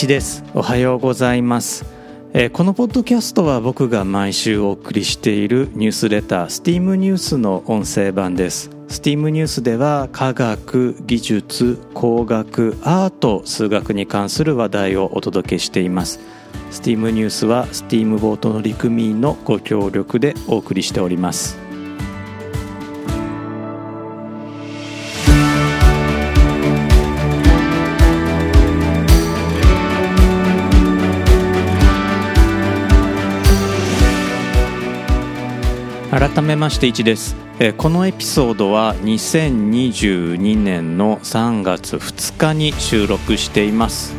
一です。おはようございます、えーこのポッドキャストは僕が毎週お送りしているニュースレター STEAM ニュースの音声版です。STEAM ニュースでは科学技術工学アート数学に関する話題をお届けしています。STEAM ニュースは STEAM ボートの陸民のご協力でお送りしております。改めまして1です、えーこのエピソードは2022年の3月2日に収録しています。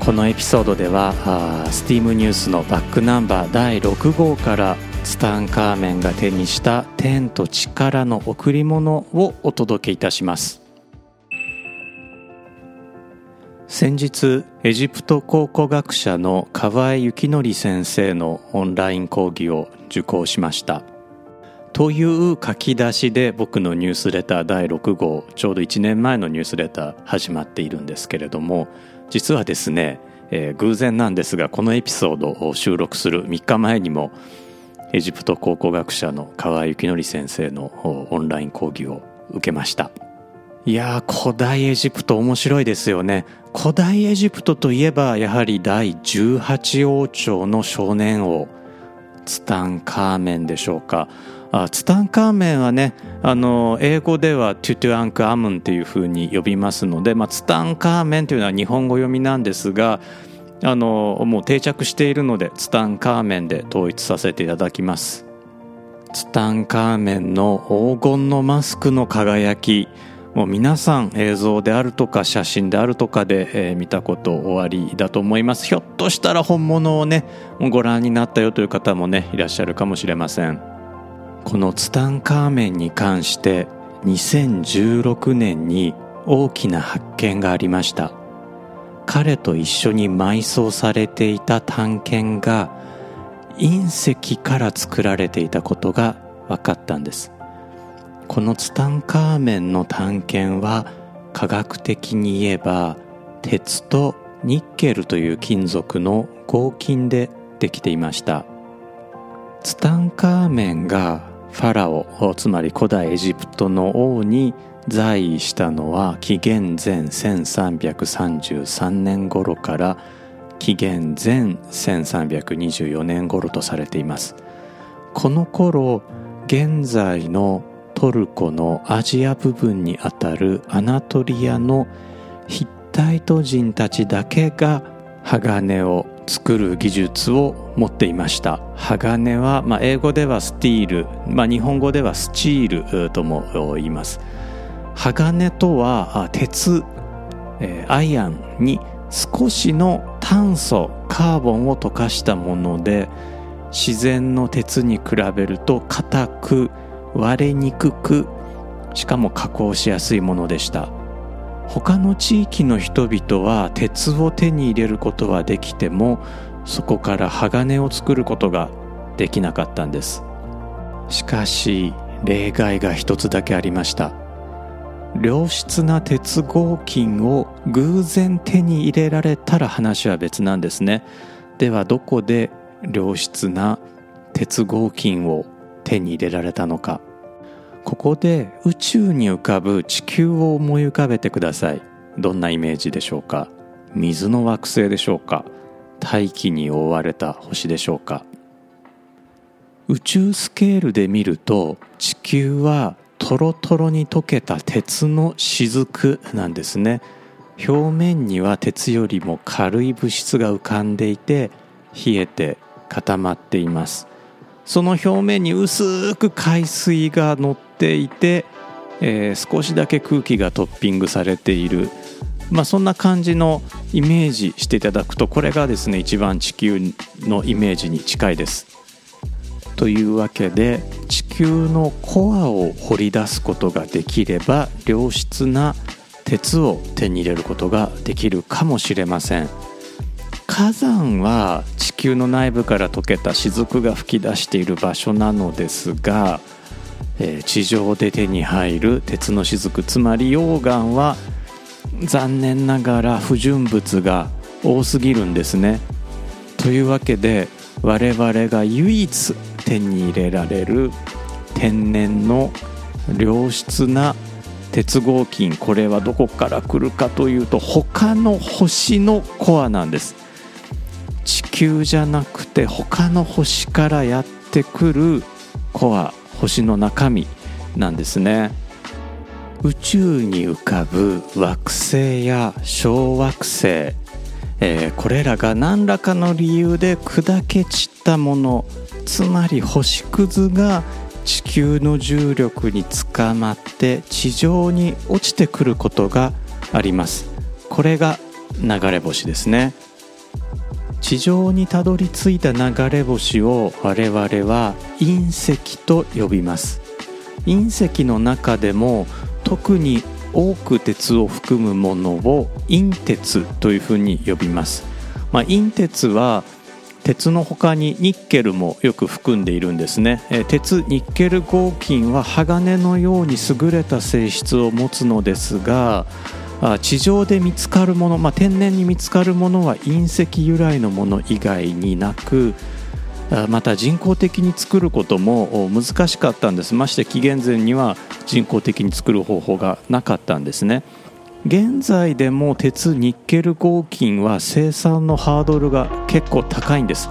このエピソードではあー STEAM ニュースのバックナンバー第6号からツタンカーメンが手にした天と力の贈り物をお届けいたします。先日エジプト考古学者の河合幸則先生のオンライン講義を受講しました。という書き出しで僕のニュースレター第6号ちょうど1年前のニュースレター始まっているんですけれども実はですね、えー偶然なんですがこのエピソードを収録する3日前にもエジプト考古学者の河合幸則先生のオンライン講義を受けました。いやー古代エジプト面白いですよね。古代エジプトといえばやはり第18王朝の少年王ツタンカーメンでしょうか。あツタンカーメンはねあの英語ではトゥトゥアンクアムンっていうふうに呼びますので、まあ、ツタンカーメンというのは日本語読みなんですがあのもう定着しているのでツタンカーメンで統一させていただきます。ツタンカーメンの黄金のマスクの輝きもう皆さん映像であるとか写真であるとかで、えー見たことおありだと思います。ひょっとしたら本物をねご覧になったよという方もねいらっしゃるかもしれません。このツタンカーメンに関して2016年に大きな発見がありました。彼と一緒に埋葬されていた探検が隕石から作られていたことが分かったんです。このツタンカーメンの探検は科学的に言えば鉄とニッケルという金属の合金でできていました。ツタンカーメンがファラオつまり古代エジプトの王に在位したのは紀元前1333年頃から紀元前1324年頃とされています。この頃現在のトルコのアジア部分にあたるアナトリアのヒッタイト人たちだけが鋼を作る技術を持っていました。鋼は、まあ、英語ではスティール、まあ、日本語ではスチールとも言います。鋼とは鉄、えアイアンに少しの炭素カーボンを溶かしたもので自然の鉄に比べると硬く割れにくくしかも加工しやすいものでした。他の地域の人々は鉄を手に入れることはできてもそこから鋼を作ることができなかったんです。しかし例外が一つだけありました。良質な鉄合金を偶然手に入れられたら話は別なんですね。ではどこで良質な鉄合金を手に入れられたのか。ここで宇宙に浮かぶ地球を思い浮かべてください。どんなイメージでしょうか？水の惑星でしょうか？大気に覆われた星でしょうか？宇宙スケールで見ると地球はトロトロに溶けた鉄の雫なんですね。表面には鉄よりも軽い物質が浮かんでいて冷えて固まっています。その表面に薄く海水が乗っていて、えー少しだけ空気がトッピングされている、まあ、そんな感じのイメージしていただくとこれがですね一番地球のイメージに近いです。というわけで地球のコアを掘り出すことができれば良質な鉄を手に入れることができるかもしれません火山は地球の内部から溶けた雫が噴き出している場所なのですが、え地上で手に入る鉄の雫つまり溶岩は残念ながら不純物が多すぎるんですね。というわけで我々が唯一手に入れられる天然の良質な鉄合金これはどこから来るかというと他の星のコアなんです地球じゃなくて他の星からやってくるコア星の中身なんですね。宇宙に浮かぶ惑星や小惑星、えー、これらが何らかの理由で砕け散ったものつまり星屑が地球の重力につかまって地上に落ちてくることがあります。これが流れ星ですね。地上にたどり着いた流れ星を我々は隕石と呼びます。隕石の中でも特に多く鉄を含むものを隕鉄というふうに呼びます、まあ、隕鉄は鉄の他にニッケルもよく含んでいるんですね、鉄ニッケル合金は鋼のように優れた性質を持つのですが地上で見つかるもの、まあ、天然に見つかるものは隕石由来のもの以外になくまた人工的に作ることも難しかったんです。まして紀元前には人工的に作る方法がなかったんですね。現在でも鉄ニッケル合金は生産のハードルが結構高いんです。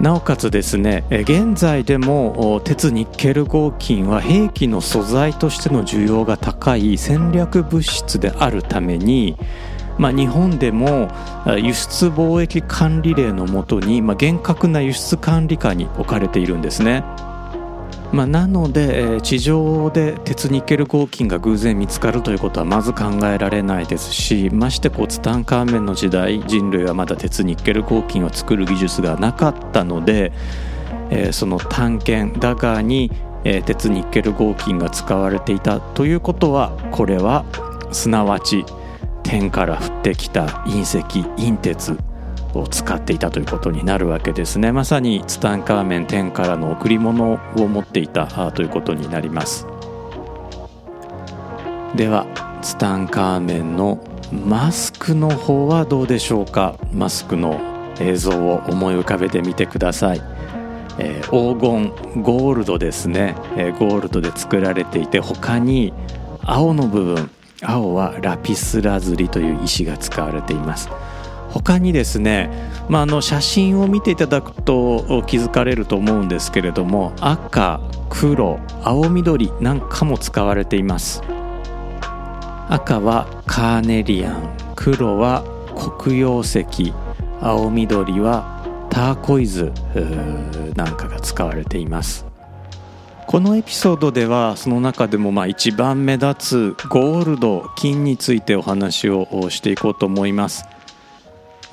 なおかつですね現在でも鉄ニッケル合金は兵器の素材としての需要が高い戦略物質であるためにまあ、日本でも輸出貿易管理令のもとに、まあ、厳格な輸出管理下に置かれているんですね。まあ、なのでえ地上で鉄ニッケル合金が偶然見つかるということはまず考えられないですしましてこうツタンカーメンの時代人類はまだ鉄ニッケル合金を作る技術がなかったので、え、その探検ダガーに、え、鉄ニッケル合金が使われていたということはこれはすなわち天から降ってきた隕石隕鉄を使っていたということになるわけですね。まさにツタンカーメン天からの贈り物を持っていたということになります。ではツタンカーメンのマスクの方はどうでしょうか？マスクの映像を思い浮かべてみてください、えー、黄金ゴールドですね、えー、ゴールドで作られていて他に青の部分青はラピスラズリという石が使われています。他にですね、まあ、あの写真を見ていただくと気づかれると思うんですけれども赤黒青緑なんかも使われています。赤はカーネリアン黒は黒曜石青緑はターコイズなんかが使われています。このエピソードではその中でもまあ一番目立つゴールド金についてお話をしていこうと思います。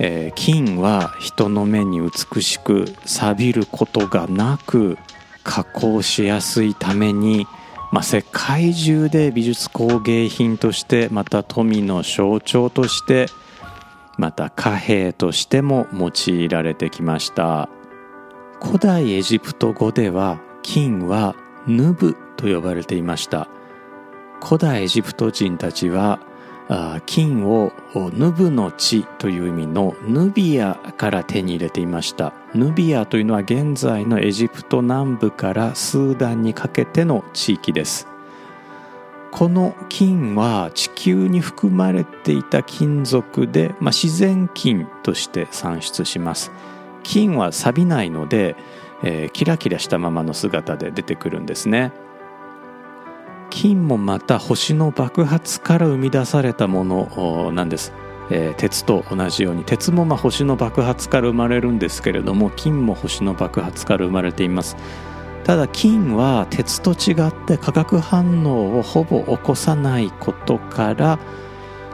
えー、金は人の目に美しく錆びることがなく加工しやすいために、まあ、世界中で美術工芸品としてまた富の象徴としてまた貨幣としても用いられてきました。古代エジプト語では金はヌブと呼ばれていました。古代エジプト人たちは金をヌブの地という意味のヌビアから手に入れていました。ヌビアというのは現在のエジプト南部からスーダンにかけての地域です。この金は地球に含まれていた金属で、まあ、自然金として産出します。金は錆びないので、えー、キラキラしたままの姿で出てくるんですね。金もまた星の爆発から生み出されたものなんです、えー、鉄と同じように鉄もまあ星の爆発から生まれるんですけれども金も星の爆発から生まれていますただ金は鉄と違って化学反応をほぼ起こさないことから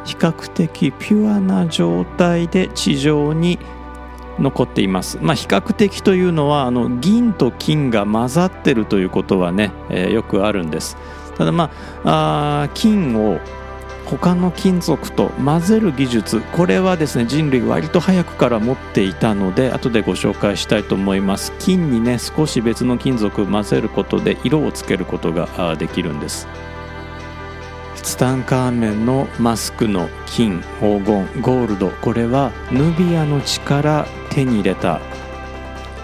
比較的ピュアな状態で地上に残っています。まあ、比較的というのはあの銀と金が混ざってるということはね、えー、よくあるんです。ただまああ金を他の金属と混ぜる技術これはですね人類割と早くから持っていたので後でご紹介したいと思います。金にね少し別の金属混ぜることで色をつけることができるんです。ツタンカーメンのマスクの金黄金ゴールドこれはヌビアの地から手に入れた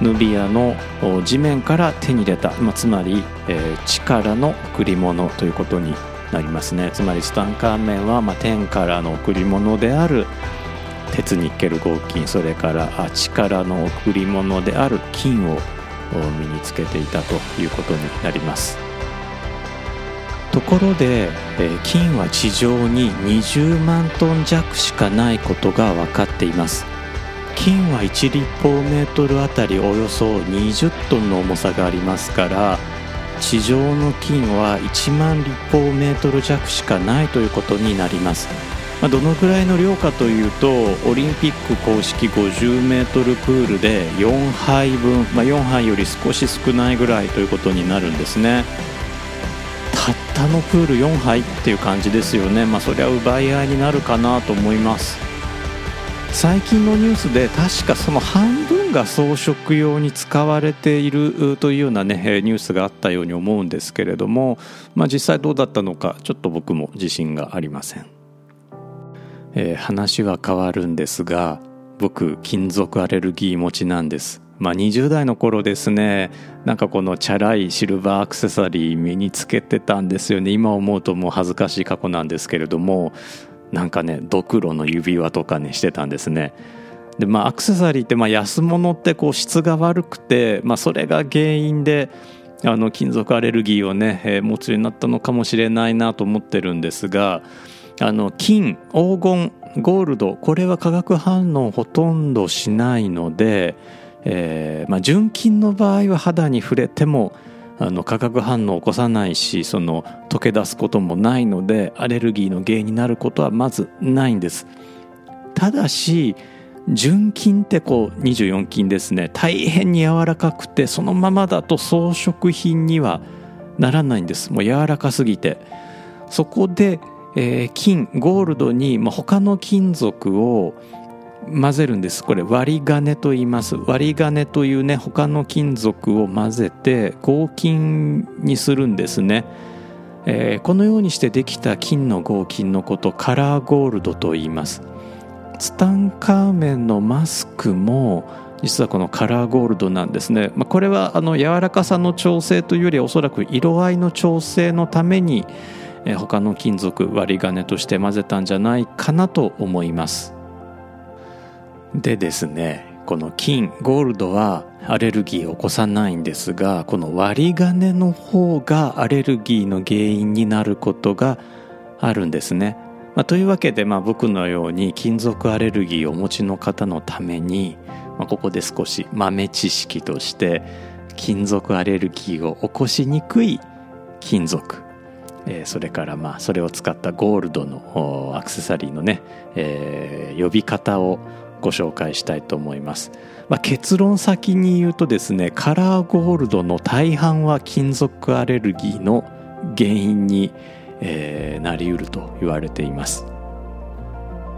ヌビアの地面から手に入れた、まあ、つまり、えー、地からの贈り物ということになりますね。つまりツタンカーメンは、まあ、天からの贈り物である鉄ニッケル合金それから地からの贈り物である金を身につけていたということになります。ところで、えー、金は地上に20万トン弱しかないことが分かっています。金は1立方メートルあたりおよそ20トンの重さがありますから地上の金は1万立方メートル弱しかないということになります。まあ、どのぐらいの量かというとオリンピック公式 50m プールで4杯分、まあ、4杯より少し少ないぐらいということになるんですね。たったのプール4杯っていう感じですよね。まあそりゃ奪い合いになるかなと思います。最近のニュースで確かその半分が装飾用に使われているというようなねニュースがあったように思うんですけれども、まあ、実際どうだったのかちょっと僕も自信がありません。えー、話は変わるんですが僕金属アレルギー持ちなんです。まあ20代の頃ですね。なんかこのチャラいシルバーアクセサリー身につけてたんですよね。今思うともう恥ずかしい過去なんですけれどもなんかねドクロの指輪とかねしてたんですね。でまあアクセサリーってまあ安物ってこう質が悪くて、まあ、それが原因であの金属アレルギーをね、えー、持つようになったのかもしれないなと思ってるんですがあの金黄金ゴールドこれは化学反応ほとんどしないので、えーまあ、純金の場合は肌に触れてもあの化学反応を起こさないしその溶け出すこともないのでアレルギーの原因になることはまずないんです。ただし純金ってこう24金ですね。大変に柔らかくてそのままだと装飾品にはならないんです。もう柔らかすぎて。そこでえー、金ゴールドに、まあ、他の金属を混ぜるんです。これ割り金と言います。割り金というね他の金属を混ぜて合金にするんですね、えー、このようにしてできた金の合金のことカラーゴールドと言います。ツタンカーメンのマスクも実はこのカラーゴールドなんですね、まあ、これはあの柔らかさの調整というよりおそらく色合いの調整のために他の金属割り金として混ぜたんじゃないかなと思います。でですねこの金ゴールドはアレルギーを起こさないんですがこの割り金の方がアレルギーの原因になることがあるんですね、まあ、というわけで、まあ、僕のように金属アレルギーをお持ちの方のために、まあ、ここで少し豆知識として金属アレルギーを起こしにくい金属えー、それからまあそれを使ったゴールドのアクセサリーのね、えー、呼び方をご紹介したいと思います、まあ、結論先に言うとですねカラーゴールドの大半は金属アレルギーの原因に、えー、なりうると言われています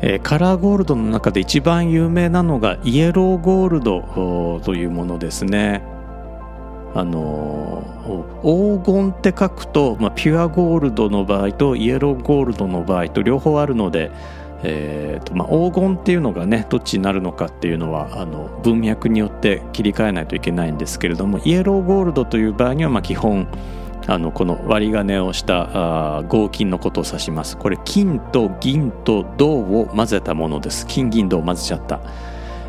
え、カラーゴールドの中で一番有名なのがイエローゴールドというものですね。あの黄金って書くと、まあ、ピュアゴールドの場合とイエローゴールドの場合と両方あるので、えーとまあ、黄金っていうのがねどっちになるのかっていうのはあの文脈によって切り替えないといけないんですけれどもイエローゴールドという場合にはまあ基本あのこの割り金をしたあ合金のことを指します。これ金と銀と銅を混ぜたものです。金銀銅を混ぜちゃった。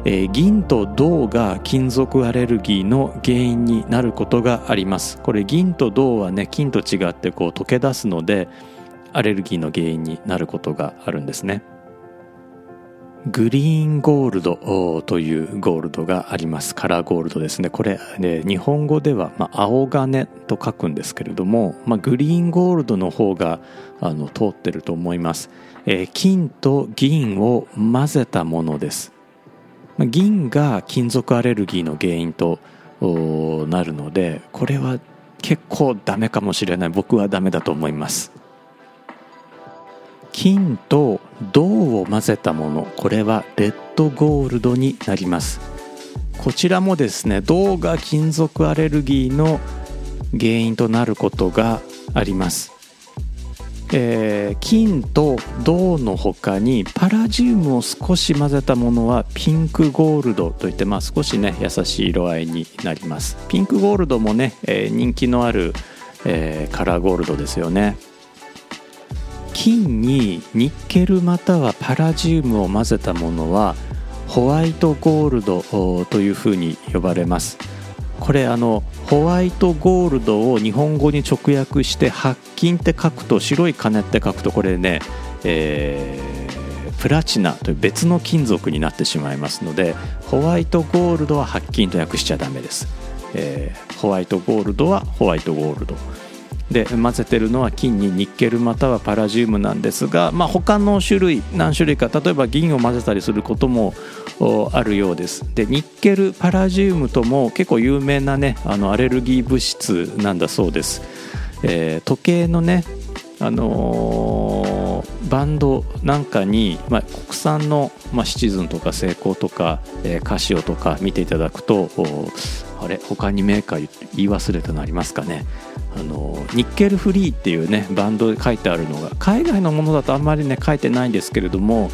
えー、銀と銅が金属アレルギーの原因になることがあります。これ銀と銅はね金と違ってこう溶け出すのでアレルギーの原因になることがあるんですね。グリーンゴールドというゴールドがあります。カラーゴールドですね。これ、ね、日本語では、まあ、青金と書くんですけれども、まあ、グリーンゴールドの方があの通ってると思います、えー、金と銀を混ぜたものです。ま銀が金属アレルギーの原因となるのでこれは結構ダメかもしれない。僕はダメだと思います。金と銅を混ぜたもの。これはレッドゴールドになります。こちらもですね銅が金属アレルギーの原因となることがあります。えー、金と銅の他にパラジウムを少し混ぜたものはピンクゴールドといって、まあ、少しね優しい色合いになります。ピンクゴールドもね、えー、人気のある、えー、カラーゴールドですよね。金にニッケルまたはパラジウムを混ぜたものはホワイトゴールドというふうに呼ばれます。これあのホワイトゴールドを日本語に直訳して白金って書くと白い金って書くとこれね、えー、プラチナという別の金属になってしまいますのでホワイトゴールドは白金と訳しちゃダメです、えー、ホワイトゴールドはホワイトゴールド。で混ぜてるのは金にニッケルまたはパラジウムなんですが、まあ、他の種類何種類か例えば銀を混ぜたりすることもあるようです。でニッケルパラジウムとも結構有名なねあのアレルギー物質なんだそうです、えー、時計のねあのー、バンドなんかに、まあ、国産の、まあ、シチズンとかセイコーとか、えー、カシオとか見ていただくとあれ他にメーカー言い忘れたのありますかね？あのニッケルフリーっていうねバンドで書いてあるのが海外のものだとあんまりね書いてないんですけれども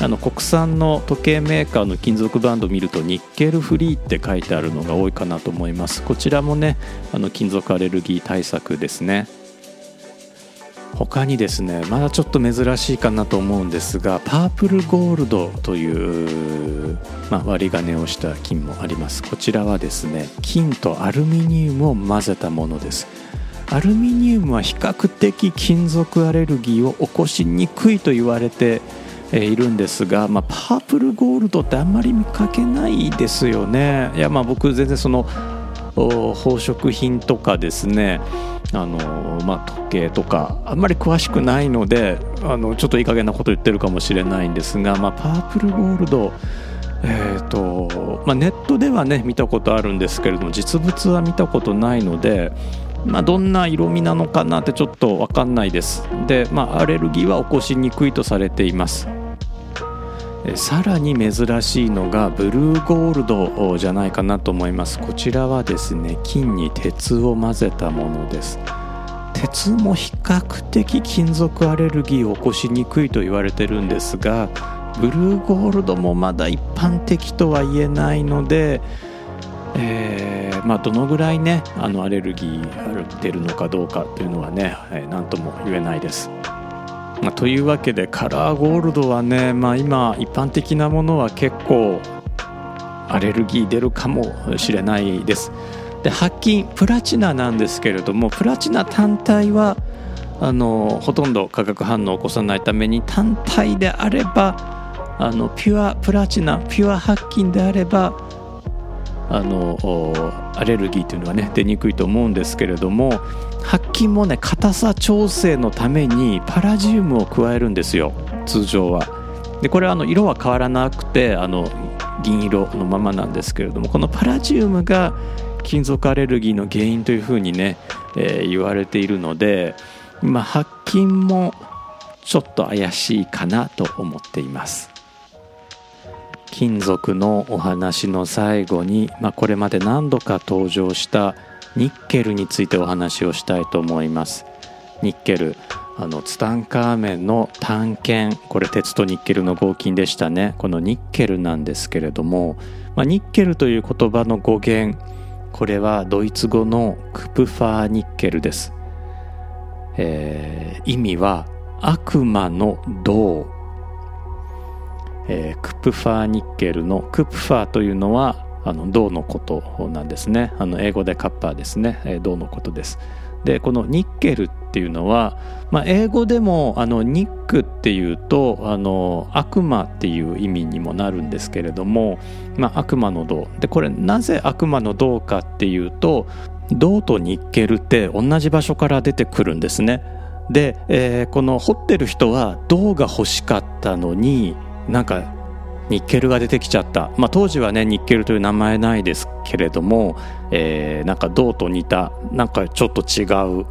あの国産の時計メーカーの金属バンドを見るとニッケルフリーって書いてあるのが多いかなと思います。こちらもねあの金属アレルギー対策ですね。他にですねまだちょっと珍しいかなと思うんですがパープルゴールドという、まあ、割り金をした金もあります。こちらはですね金とアルミニウムを混ぜたものです。アルミニウムは比較的金属アレルギーを起こしにくいと言われているんですが、まあ、パープルゴールドってあんまり見かけないですよね。いやまあ僕全然その宝飾品とかですねあの、まあ、時計とかあんまり詳しくないのであのちょっといい加減なこと言ってるかもしれないんですが、まあ、パープルゴールドえーとまあ、ネットではね見たことあるんですけれども実物は見たことないのでまあ、どんな色味なのかなってちょっと分かんないです。で、まあ、アレルギーは起こしにくいとされています。さらに珍しいのがブルーゴールドじゃないかなと思いますこちらはですね金に鉄を混ぜたものです鉄も比較的金属アレルギーを起こしにくいと言われてるんですがブルーゴールドもまだ一般的とは言えないのでえー、まあ、どのぐらいねあのアレルギーあ出るのかどうかというのはね何、えー、とも言えないです。まあ、というわけでカラーゴールドはね、まあ、今一般的なものは結構アレルギー出るかもしれないです。で白金プラチナなんですけれどもプラチナ単体はあのほとんど化学反応を起こさないために単体であればあのピュアプラチナピュア白金であればあのアレルギーというのはね出にくいと思うんですけれども白金もね硬さ調整のためにパラジウムを加えるんですよ通常は。でこれはあの色は変わらなくてあの銀色のままなんですけれどもこのパラジウムが金属アレルギーの原因というふうにね、えー、言われているので、ま、白金もちょっと怪しいかなと思っています。金属のお話の最後に、まあ、これまで何度か登場したニッケルについてお話をしたいと思います。ニッケルあのツタンカーメンの探検。これ鉄とニッケルの合金でしたね。このニッケルなんですけれども、まあ、ニッケルという言葉の語源これはドイツ語のクプファーニッケルです、えー、意味は悪魔の銅。えー、クプファーニッケルのクプファーというのはあの銅のことなんですね。あの英語でカッパーですね、えー、銅のことです。でこのニッケルっていうのは、まあ、英語でもあのニックっていうとあの悪魔っていう意味にもなるんですけれども、まあ、悪魔の銅。でこれなぜ悪魔の銅かっていうと銅とニッケルって同じ場所から出てくるんですね。で、えー、この掘ってる人は銅が欲しかったのになんかニッケルが出てきちゃった、まあ、当時はねニッケルという名前ないですけれども、えー、なんか銅と似たなんかちょっと違う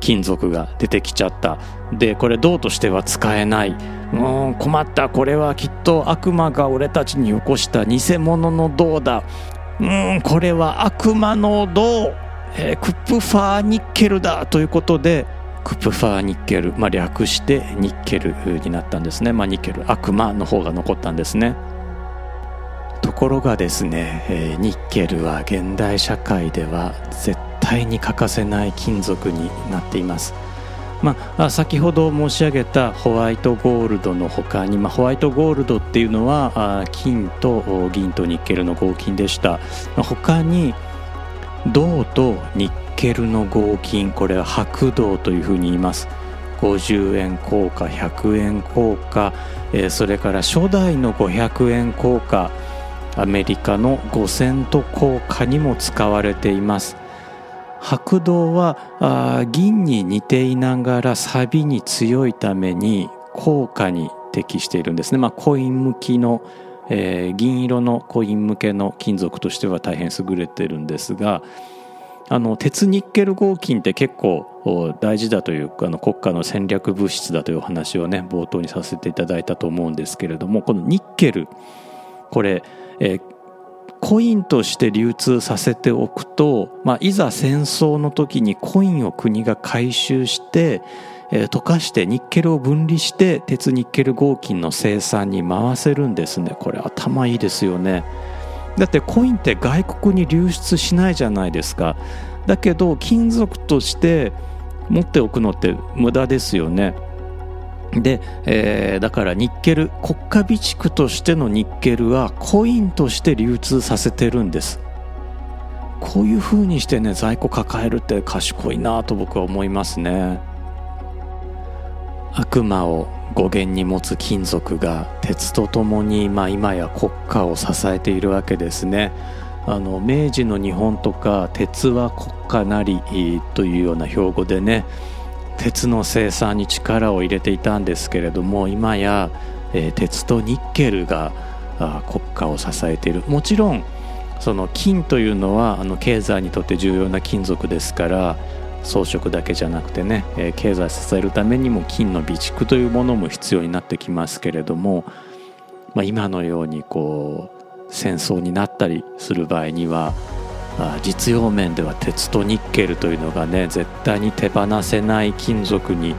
金属が出てきちゃった。でこれ銅としては使えない。うん困った。これはきっと悪魔が俺たちに起こした。偽物の銅だ。うんこれは悪魔の銅、えー、クップファーニッケルだ。ということでクプファーニッケル、まあ、略してニッケルになったんですね、まあ、ニッケル悪魔の方が残ったんですね。ところがですね、えー、ニッケルは現代社会では絶対に欠かせない金属になっています。まあ、先ほど申し上げたホワイトゴールドの他に、まあ、ホワイトゴールドっていうのは金と銀とニッケルの合金でした、まあ、他に銅とニッケルの合金これは白銅というふうに言います。50円硬貨100円硬貨、えー、それから初代の500円硬貨アメリカの5セント硬貨にも使われています。白銅は銀に似ていながら錆に強いために硬貨に適しているんですね、まあ、コイン向きの、えー、銀色のコイン向けの金属としては大変優れてるんですがあの鉄ニッケル合金って結構大事だというあの国家の戦略物質だというお話をね冒頭にさせていただいたと思うんですけれどもこのニッケルこれ、えー、コインとして流通させておくと、まあ、いざ戦争の時にコインを国が回収して、えー、溶かしてニッケルを分離して鉄ニッケル合金の生産に回せるんですね。これ頭いいですよね。だってコインって外国に流出しないじゃないですか。だけど金属として持っておくのって無駄ですよね。で、えー、だからニッケル国家備蓄としてのニッケルはコインとして流通させてるんです。こういうふうにしてね在庫抱えるって賢いなと僕は思いますね。悪魔を語源に持つ金属が鉄とともに、まあ、今や国家を支えているわけですね。あの明治の日本とか鉄は国家なりというような標語でね鉄の生産に力を入れていたんですけれども今や、えー、鉄とニッケルが国家を支えている。もちろんその金というのはあの経済にとって重要な金属ですから装飾だけじゃなくてね、えー、経済支えるためにも金の備蓄というものも必要になってきますけれども、まあ、今のようにこう戦争になったりする場合には実用面では鉄とニッケルというのがね絶対に手放せない金属に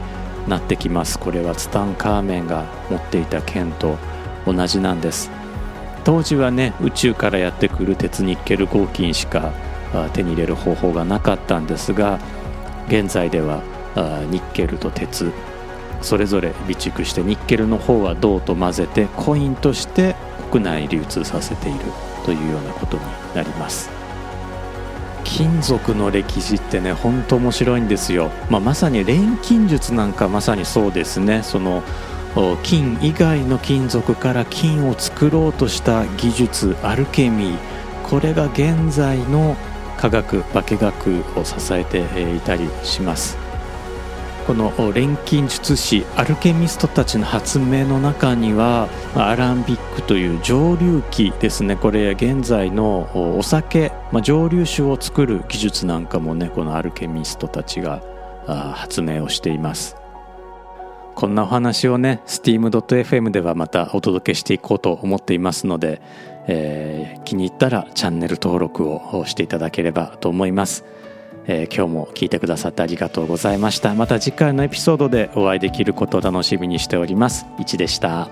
なってきます。これはツタンカーメンが持っていた剣と同じなんです。当時はね宇宙からやってくる鉄ニッケル合金しか手に入れる方法がなかったんですが現在ではニッケルと鉄。それぞれ備蓄してニッケルの方は銅と混ぜてコインとして国内流通させているというようなことになります。金属の歴史ってねほんと面白いんですよ、まあ、まさに錬金術なんかまさにそうですね。その金以外の金属から金を作ろうとした技術アルケミー。これが現在の科学化学を支えていたりします。この錬金術師アルケミストたちの発明の中にはアランビックという蒸留機ですね。これ現在のお酒、まあ、蒸留酒を作る技術なんかもねこのアルケミストたちが発明をしています。こんなお話をね steam.fm ではまたお届けしていこうと思っていますので、えー、気に入ったらチャンネル登録をしていただければと思います、えー、今日も聞いてくださってありがとうございました。また次回のエピソードでお会いできることを楽しみにしております。いちでした。